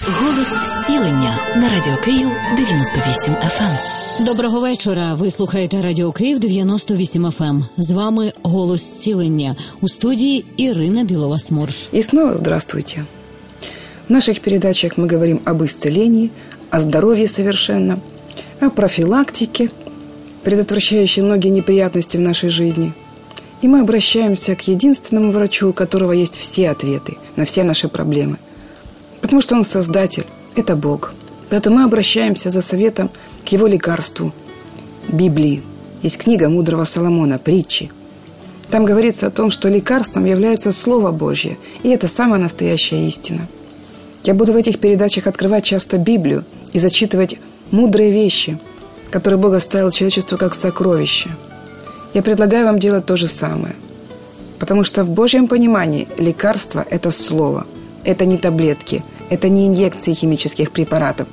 Голос зцілення на радіо Київ 98 FM. Доброго вечора. Ви слухаєте Радіо Київ 98 FM. З вами голос зцілення у студії Ірина Білова Сморш. И снова здравствуйте. В наших передачах мы говорим об исцелении, о здоровье совершенно, о профилактике, предотвращающей многие неприятности в нашей жизни. И мы обращаемся к единственному врачу, у которого есть все ответы на все наши проблемы. Потому что он создатель, это Бог. Поэтому мы обращаемся за советом к его лекарству – Библии. Есть книга мудрого Соломона «Притчи». Там говорится о том, что лекарством является Слово Божье, и это самая настоящая истина. Я буду в этих передачах открывать часто Библию и зачитывать мудрые вещи, которые Бог оставил человечеству как сокровища. Я предлагаю вам делать то же самое. Потому что в Божьем понимании лекарство – это Слово. Это не таблетки, это не инъекции химических препаратов.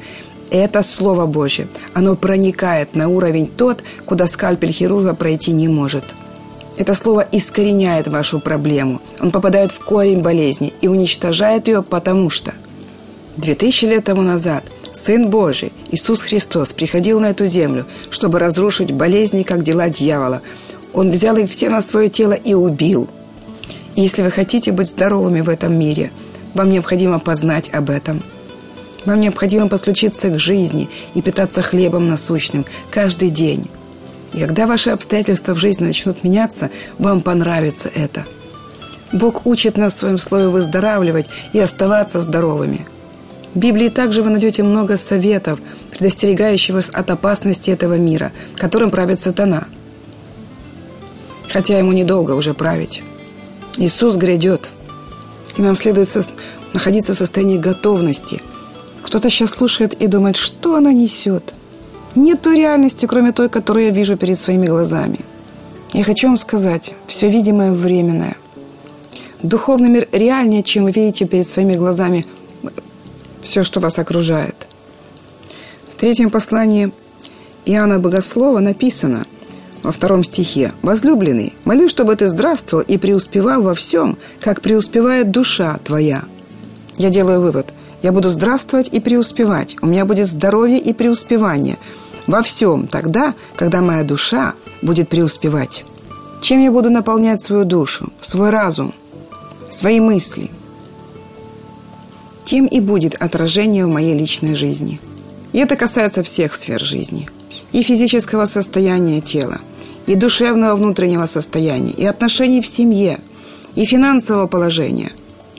Это Слово Божье. Оно проникает на уровень тот, куда скальпель хирурга пройти не может. Это слово искореняет вашу проблему. Он попадает в корень болезни и уничтожает ее, потому что две тысячи лет тому назад Сын Божий, Иисус Христос, приходил на эту землю, чтобы разрушить болезни, как дела дьявола. Он взял их все на свое тело и убил. Если вы хотите быть здоровыми в этом мире, вам необходимо познать об этом. Вам необходимо подключиться к жизни и питаться хлебом насущным каждый день. И когда ваши обстоятельства в жизни начнут меняться, вам понравится это. Бог учит нас в своем слове выздоравливать и оставаться здоровыми. В Библии также вы найдете много советов, предостерегающих вас от опасности этого мира, которым правит сатана. Хотя ему недолго уже править. Иисус грядет, и нам следует со- находиться в состоянии готовности. Кто-то сейчас слушает и думает, что она несет. Нет той реальности, кроме той, которую я вижу перед своими глазами. Я хочу вам сказать, все видимое временное. Духовный мир реальнее, чем вы видите перед своими глазами все, что вас окружает. В третьем послании Иоанна Богослова написано во втором стихе «Возлюбленный, молю, чтобы ты здравствовал и преуспевал во всем, как преуспевает душа твоя». Я делаю вывод. Я буду здравствовать и преуспевать. У меня будет здоровье и преуспевание. Во всем тогда, когда моя душа будет преуспевать. Чем я буду наполнять свою душу, свой разум, свои мысли? Тем и будет отражение в моей личной жизни. И это касается всех сфер жизни. И физического состояния тела, и душевного внутреннего состояния, и отношений в семье, и финансового положения.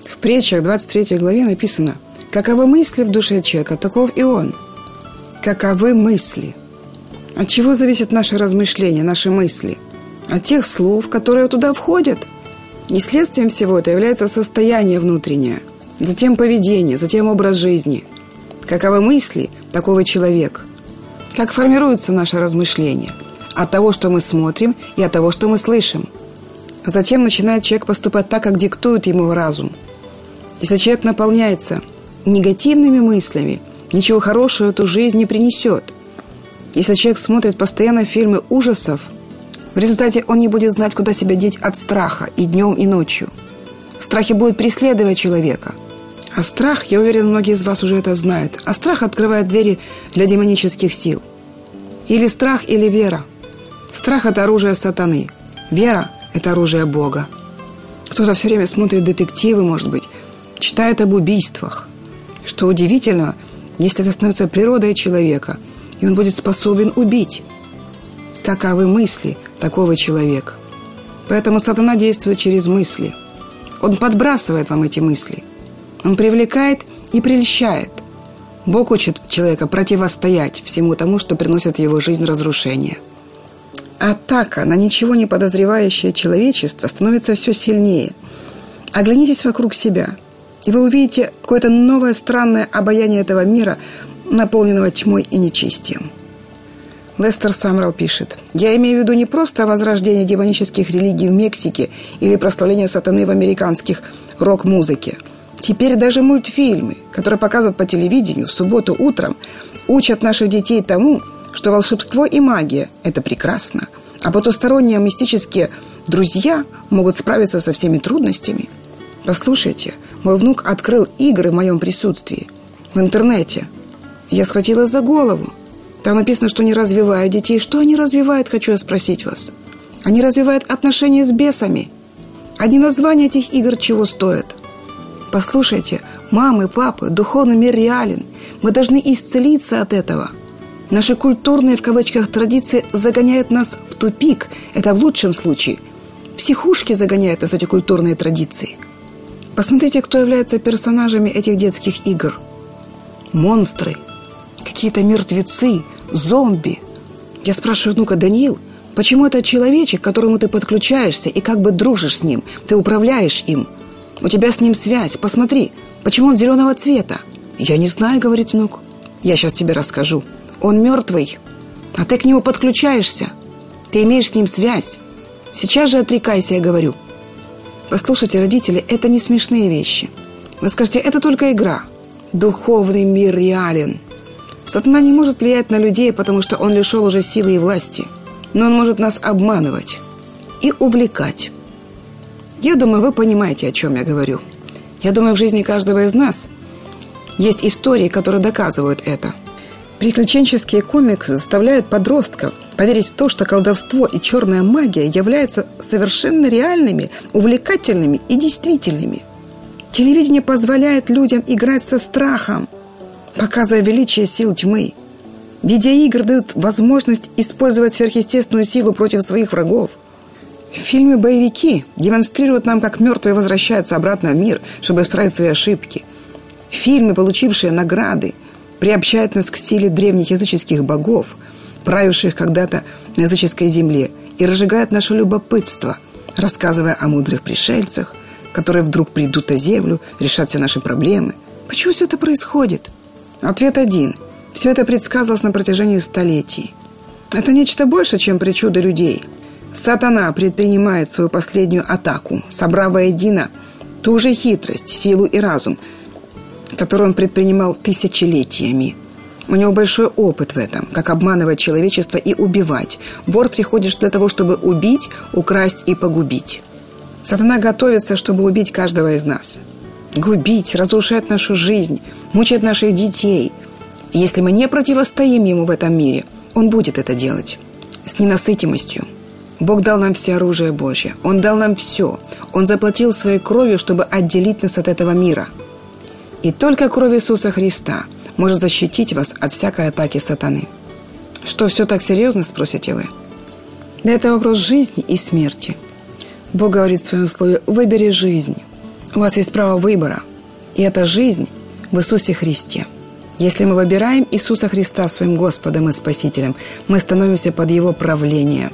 В притчах 23 главе написано «Каковы мысли в душе человека, таков и он». Каковы мысли? От чего зависят наши размышления, наши мысли? От тех слов, которые туда входят. И следствием всего это является состояние внутреннее, затем поведение, затем образ жизни. Каковы мысли, такого человек. Как формируются наши размышления? От того, что мы смотрим, и от того, что мы слышим. Затем начинает человек поступать так, как диктует ему разум. Если человек наполняется негативными мыслями, ничего хорошего эту жизнь не принесет. Если человек смотрит постоянно фильмы ужасов, в результате он не будет знать, куда себя деть от страха и днем, и ночью. Страхи будут преследовать человека. А страх, я уверен, многие из вас уже это знают, а страх открывает двери для демонических сил. Или страх, или вера. Страх – это оружие сатаны. Вера – это оружие Бога. Кто-то все время смотрит детективы, может быть, читает об убийствах. Что удивительно, если это становится природой человека, и он будет способен убить. Каковы мысли такого человека? Поэтому сатана действует через мысли. Он подбрасывает вам эти мысли. Он привлекает и прельщает. Бог учит человека противостоять всему тому, что приносит в его жизнь разрушение. Атака на ничего не подозревающее человечество становится все сильнее. Оглянитесь вокруг себя – и вы увидите какое-то новое странное обаяние этого мира, наполненного тьмой и нечистием. Лестер Самрал пишет, «Я имею в виду не просто возрождение демонических религий в Мексике или прославление сатаны в американских рок-музыке. Теперь даже мультфильмы, которые показывают по телевидению в субботу утром, учат наших детей тому, что волшебство и магия – это прекрасно, а потусторонние мистические друзья могут справиться со всеми трудностями. Послушайте – мой внук открыл игры в моем присутствии. в интернете. Я схватилась за голову. Там написано, что не развивают детей. Что они развивают, хочу я спросить вас. Они развивают отношения с бесами. Одни названия этих игр чего стоят? Послушайте, мамы, папы, духовный мир реален. Мы должны исцелиться от этого. Наши культурные, в кавычках, традиции загоняют нас в тупик. Это в лучшем случае. Психушки загоняют нас эти культурные традиции. Посмотрите, кто является персонажами этих детских игр. Монстры, какие-то мертвецы, зомби. Я спрашиваю внука Даниил, почему этот человечек, к которому ты подключаешься и как бы дружишь с ним, ты управляешь им, у тебя с ним связь, посмотри, почему он зеленого цвета? Я не знаю, говорит внук. Я сейчас тебе расскажу. Он мертвый, а ты к нему подключаешься. Ты имеешь с ним связь. Сейчас же отрекайся, я говорю. Послушайте, родители, это не смешные вещи. Вы скажете, это только игра. Духовный мир реален – Сатана не может влиять на людей, потому что он лишил уже силы и власти. Но он может нас обманывать и увлекать. Я думаю, вы понимаете, о чем я говорю. Я думаю, в жизни каждого из нас есть истории, которые доказывают это. Приключенческие комиксы заставляют подростков поверить в то, что колдовство и черная магия являются совершенно реальными, увлекательными и действительными. Телевидение позволяет людям играть со страхом – показывая величие сил тьмы. Видеоигры дают возможность использовать сверхъестественную силу против своих врагов. В фильме «Боевики» демонстрируют нам, как мертвые возвращаются обратно в мир, чтобы исправить свои ошибки. Фильмы, получившие награды, приобщают нас к силе древних языческих богов, правивших когда-то на языческой земле, и разжигают наше любопытство, рассказывая о мудрых пришельцах, которые вдруг придут на землю, решат все наши проблемы. Почему все это происходит? Ответ один. Все это предсказывалось на протяжении столетий. Это нечто больше, чем причуды людей. Сатана предпринимает свою последнюю атаку, собрав воедино ту же хитрость, силу и разум, которую он предпринимал тысячелетиями. У него большой опыт в этом, как обманывать человечество и убивать. Вор приходит для того, чтобы убить, украсть и погубить. Сатана готовится, чтобы убить каждого из нас – губить, разрушать нашу жизнь, мучать наших детей. И если мы не противостоим ему в этом мире, он будет это делать с ненасытимостью. Бог дал нам все оружие Божье. Он дал нам все. Он заплатил своей кровью, чтобы отделить нас от этого мира. И только кровь Иисуса Христа может защитить вас от всякой атаки сатаны. Что, все так серьезно, спросите вы? Да это вопрос жизни и смерти. Бог говорит в своем слове «выбери жизнь». У вас есть право выбора. И это жизнь в Иисусе Христе. Если мы выбираем Иисуса Христа своим Господом и Спасителем, мы становимся под Его правление.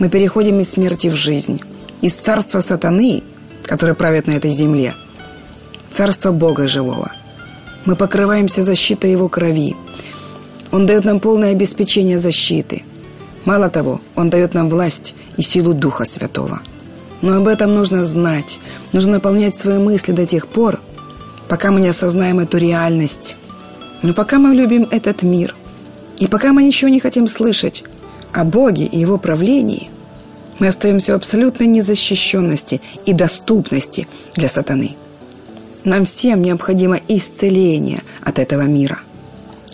Мы переходим из смерти в жизнь. Из царства сатаны, который правит на этой земле, царство Бога живого. Мы покрываемся защитой Его крови. Он дает нам полное обеспечение защиты. Мало того, Он дает нам власть и силу Духа Святого – но об этом нужно знать. Нужно наполнять свои мысли до тех пор, пока мы не осознаем эту реальность. Но пока мы любим этот мир, и пока мы ничего не хотим слышать о Боге и Его правлении, мы остаемся в абсолютной незащищенности и доступности для сатаны. Нам всем необходимо исцеление от этого мира.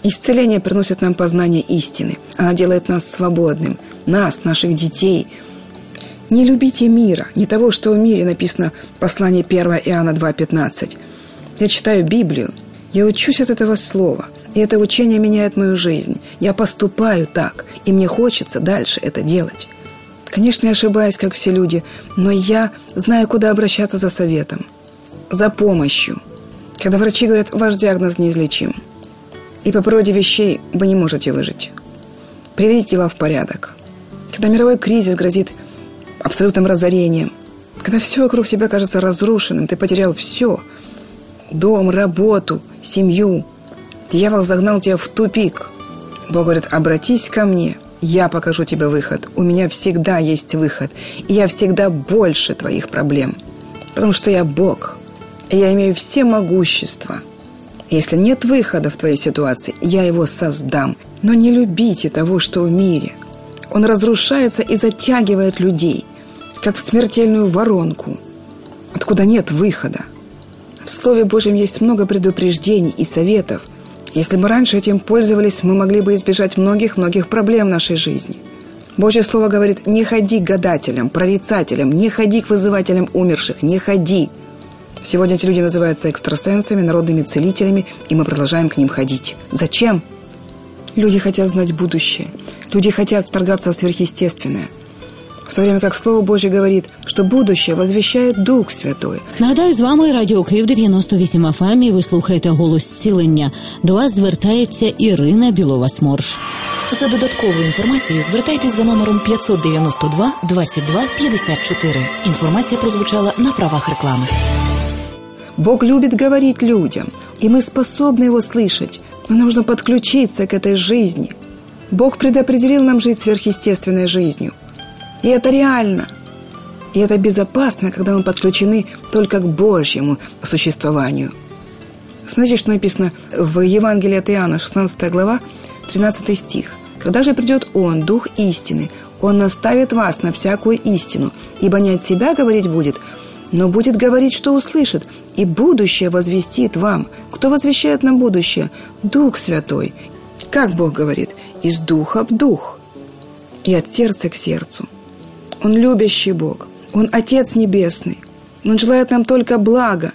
Исцеление приносит нам познание истины. Она делает нас свободным, нас, наших детей – не любите мира, не того, что в мире написано в послании 1 Иоанна 2,15. Я читаю Библию, я учусь от этого слова, и это учение меняет мою жизнь. Я поступаю так, и мне хочется дальше это делать. Конечно, я ошибаюсь, как все люди, но я знаю, куда обращаться за советом, за помощью. Когда врачи говорят, ваш диагноз неизлечим, и по природе вещей вы не можете выжить. Приведите дела в порядок. Когда мировой кризис грозит абсолютным разорением. Когда все вокруг тебя кажется разрушенным, ты потерял все. Дом, работу, семью. Дьявол загнал тебя в тупик. Бог говорит, обратись ко мне, я покажу тебе выход. У меня всегда есть выход. И я всегда больше твоих проблем. Потому что я Бог. И я имею все могущества. Если нет выхода в твоей ситуации, я его создам. Но не любите того, что в мире. Он разрушается и затягивает людей – как в смертельную воронку, откуда нет выхода. В Слове Божьем есть много предупреждений и советов, Если бы раньше этим пользовались, мы могли бы избежать многих-многих проблем в нашей жизни. Божье Слово говорит, не ходи к гадателям, прорицателям, не ходи к вызывателям умерших, не ходи. Сегодня эти люди называются экстрасенсами, народными целителями, и мы продолжаем к ним ходить. Зачем? Люди хотят знать будущее. Люди хотят вторгаться в сверхъестественное – в то время как Слово Божье говорит, що будущее возвіщає Дух Святой. Нагадаю, з вами Радіо Київ 98 FM і ви слухаєте голос зцілення. До вас звертається Ірина Білова Сморш. За додатковою інформацією звертайтесь за номером 592 22 54. Інформація прозвучала на правах реклами. Бог любит говорить людям, и мы способны его слышать, но нужно подключиться к этой жизни. Бог предопределил нам жить сверхъестественной жизнью – и это реально. И это безопасно, когда мы подключены только к Божьему существованию. Смотрите, что написано в Евангелии от Иоанна, 16 глава, 13 стих. «Когда же придет Он, Дух истины, Он наставит вас на всякую истину, ибо не от себя говорить будет, но будет говорить, что услышит, и будущее возвестит вам. Кто возвещает нам будущее? Дух Святой. Как Бог говорит? Из духа в дух и от сердца к сердцу. Он любящий Бог. Он Отец Небесный. Он желает нам только блага.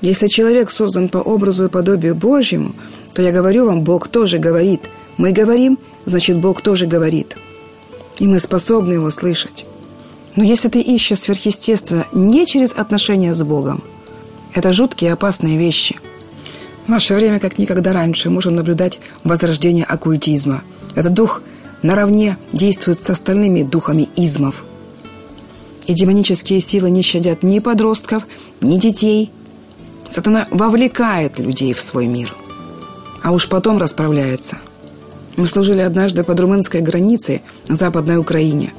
Если человек создан по образу и подобию Божьему, то я говорю вам, Бог тоже говорит. Мы говорим, значит, Бог тоже говорит. И мы способны его слышать. Но если ты ищешь сверхъестественно не через отношения с Богом, это жуткие и опасные вещи. В наше время, как никогда раньше, можем наблюдать возрождение оккультизма. Это дух наравне действует с остальными духами измов. И демонические силы не щадят ни подростков, ни детей. Сатана вовлекает людей в свой мир, а уж потом расправляется. Мы служили однажды под румынской границей на Западной Украине.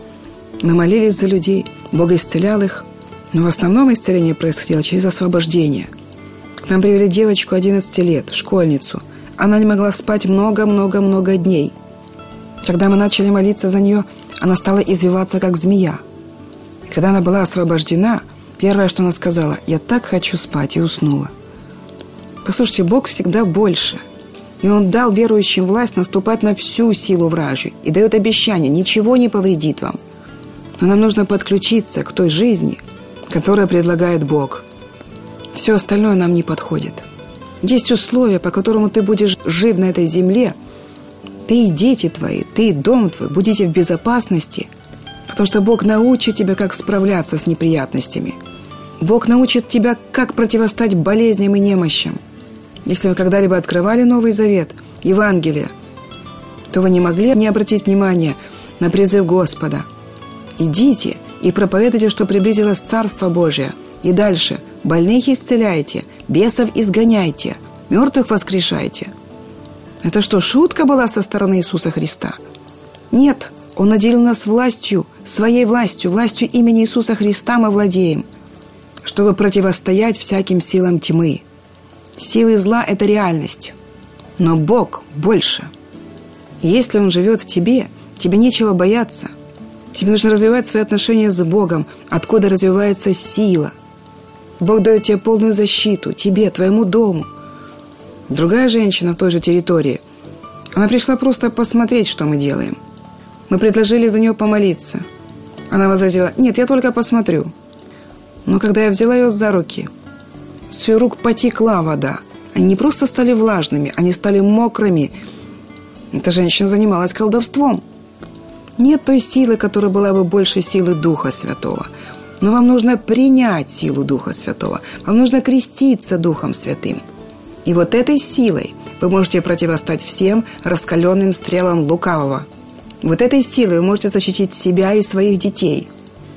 Мы молились за людей, Бог исцелял их, но в основном исцеление происходило через освобождение. К нам привели девочку 11 лет, школьницу. Она не могла спать много-много-много дней – когда мы начали молиться за нее, она стала извиваться, как змея. И когда она была освобождена, первое, что она сказала, «Я так хочу спать», и уснула. Послушайте, Бог всегда больше. И Он дал верующим власть наступать на всю силу вражей и дает обещание, ничего не повредит вам. Но нам нужно подключиться к той жизни, которую предлагает Бог. Все остальное нам не подходит. Есть условия, по которому ты будешь жив на этой земле – ты и дети твои, ты и дом твой будете в безопасности, потому что Бог научит тебя, как справляться с неприятностями. Бог научит тебя, как противостать болезням и немощам. Если вы когда-либо открывали Новый Завет, Евангелие, то вы не могли не обратить внимания на призыв Господа. Идите и проповедуйте, что приблизилось Царство Божие. И дальше больных исцеляйте, бесов изгоняйте, мертвых воскрешайте – это что, шутка была со стороны Иисуса Христа? Нет, Он наделил нас властью, своей властью, властью имени Иисуса Христа мы владеем, чтобы противостоять всяким силам тьмы. Силы зла – это реальность, но Бог больше. Если Он живет в тебе, тебе нечего бояться. Тебе нужно развивать свои отношения с Богом, откуда развивается сила. Бог дает тебе полную защиту, тебе, твоему дому – Другая женщина в той же территории. Она пришла просто посмотреть, что мы делаем. Мы предложили за нее помолиться. Она возразила, нет, я только посмотрю. Но когда я взяла ее за руки, с ее рук потекла вода. Они не просто стали влажными, они стали мокрыми. Эта женщина занималась колдовством. Нет той силы, которая была бы больше силы Духа Святого. Но вам нужно принять силу Духа Святого. Вам нужно креститься Духом Святым – и вот этой силой вы можете противостать всем раскаленным стрелам лукавого. Вот этой силой вы можете защитить себя и своих детей.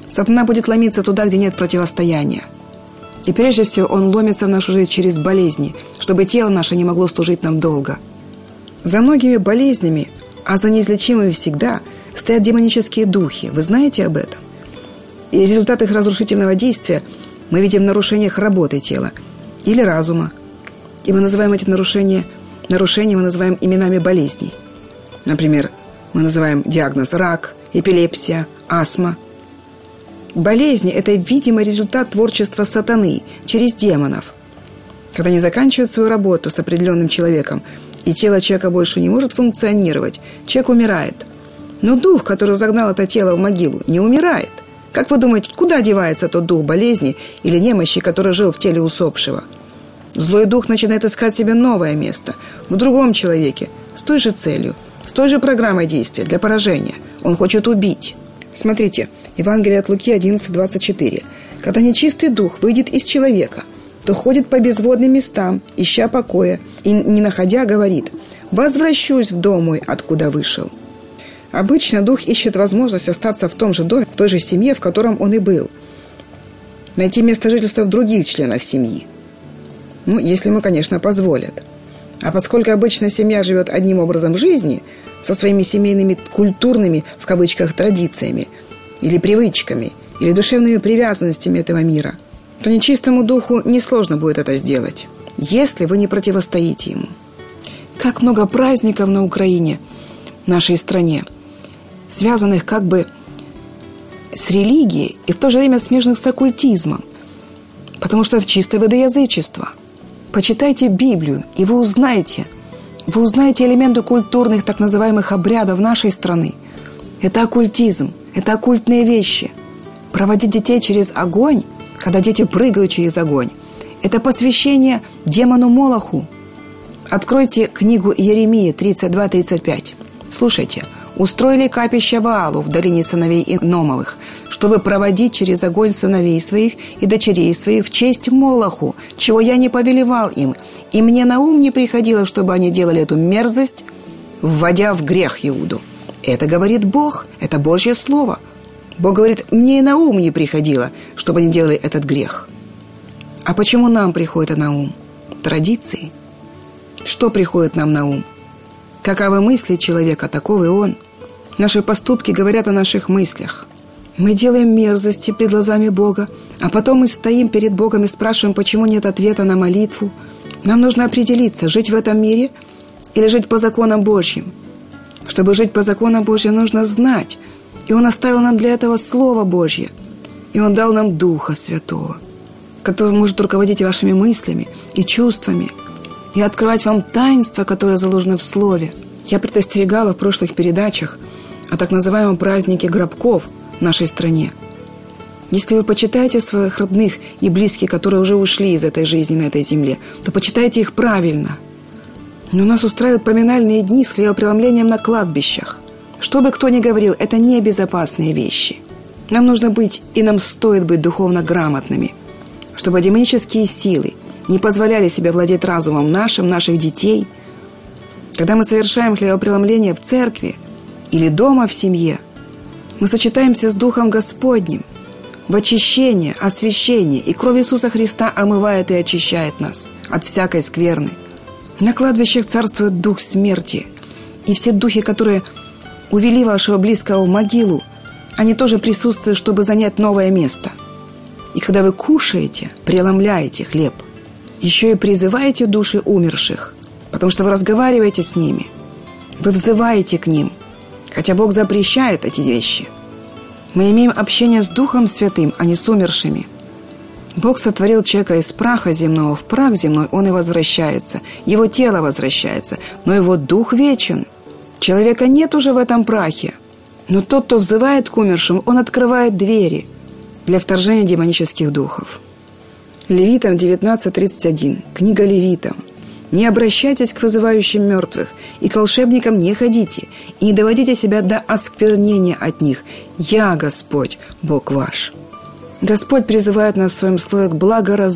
Сатана будет ломиться туда, где нет противостояния. И прежде всего он ломится в нашу жизнь через болезни, чтобы тело наше не могло служить нам долго. За многими болезнями, а за неизлечимыми всегда, стоят демонические духи. Вы знаете об этом? И результат их разрушительного действия мы видим в нарушениях работы тела или разума, и мы называем эти нарушения, нарушения мы называем именами болезней. Например, мы называем диагноз рак, эпилепсия, астма. Болезни – это видимый результат творчества сатаны через демонов. Когда они заканчивают свою работу с определенным человеком, и тело человека больше не может функционировать, человек умирает. Но дух, который загнал это тело в могилу, не умирает. Как вы думаете, куда девается тот дух болезни или немощи, который жил в теле усопшего? Злой дух начинает искать себе новое место в другом человеке с той же целью, с той же программой действия для поражения. Он хочет убить. Смотрите, Евангелие от Луки 11.24. Когда нечистый дух выйдет из человека, то ходит по безводным местам, ища покоя, и, не находя, говорит «Возвращусь в дом мой, откуда вышел». Обычно дух ищет возможность остаться в том же доме, в той же семье, в котором он и был. Найти место жительства в других членах семьи. Ну, если ему, конечно, позволят. А поскольку обычно семья живет одним образом жизни, со своими семейными культурными, в кавычках, традициями, или привычками, или душевными привязанностями этого мира, то нечистому духу несложно будет это сделать, если вы не противостоите ему. Как много праздников на Украине, нашей стране, связанных как бы с религией и в то же время смежных с оккультизмом, потому что это чистое водоязычество. Почитайте Библию, и вы узнаете, вы узнаете элементы культурных так называемых обрядов нашей страны. Это оккультизм – это оккультные вещи. Проводить детей через огонь, когда дети прыгают через огонь, это посвящение демону Молоху. Откройте книгу Еремии 32-35. Слушайте. Устроили капище Ваалу в долине сыновей Иномовых, чтобы проводить через огонь сыновей своих и дочерей своих в честь Молоху, чего я не повелевал им, и мне на ум не приходило, чтобы они делали эту мерзость, вводя в грех Иуду. Это говорит Бог, это Божье Слово. Бог говорит, мне и на ум не приходило, чтобы они делали этот грех. А почему нам приходит на ум? Традиции. Что приходит нам на ум? Каковы мысли человека, таков он. Наши поступки говорят о наших мыслях. Мы делаем мерзости пред глазами Бога, а потом мы стоим перед Богом и спрашиваем, почему нет ответа на молитву. Нам нужно определиться, жить в этом мире или жить по законам Божьим – чтобы жить по законам Божьим, нужно знать. И Он оставил нам для этого Слово Божье. И Он дал нам Духа Святого, который может руководить вашими мыслями и чувствами и открывать вам таинства, которые заложены в Слове. Я предостерегала в прошлых передачах о так называемом празднике гробков в нашей стране. Если вы почитаете своих родных и близких, которые уже ушли из этой жизни на этой земле, то почитайте их правильно – но нас устраивают поминальные дни с хлебопреломлением на кладбищах. Что бы кто ни говорил, это не безопасные вещи. Нам нужно быть, и нам стоит быть духовно грамотными, чтобы демонические силы не позволяли себе владеть разумом нашим, наших детей. Когда мы совершаем хлебопреломление в церкви или дома в семье, мы сочетаемся с Духом Господним в очищение, освящение, и кровь Иисуса Христа омывает и очищает нас от всякой скверны – на кладбищах царствует дух смерти. И все духи, которые увели вашего близкого в могилу, они тоже присутствуют, чтобы занять новое место. И когда вы кушаете, преломляете хлеб, еще и призываете души умерших, потому что вы разговариваете с ними, вы взываете к ним, хотя Бог запрещает эти вещи. Мы имеем общение с Духом Святым, а не с умершими – Бог сотворил человека из праха земного, в прах земной он и возвращается. Его тело возвращается, но его дух вечен. Человека нет уже в этом прахе. Но тот, кто взывает к умершим, он открывает двери для вторжения демонических духов. Левитам 19.31. Книга Левитам. «Не обращайтесь к вызывающим мертвых, и к волшебникам не ходите, и не доводите себя до осквернения от них. Я, Господь, Бог ваш». Господь призывает нас в своем слове к благоразумию,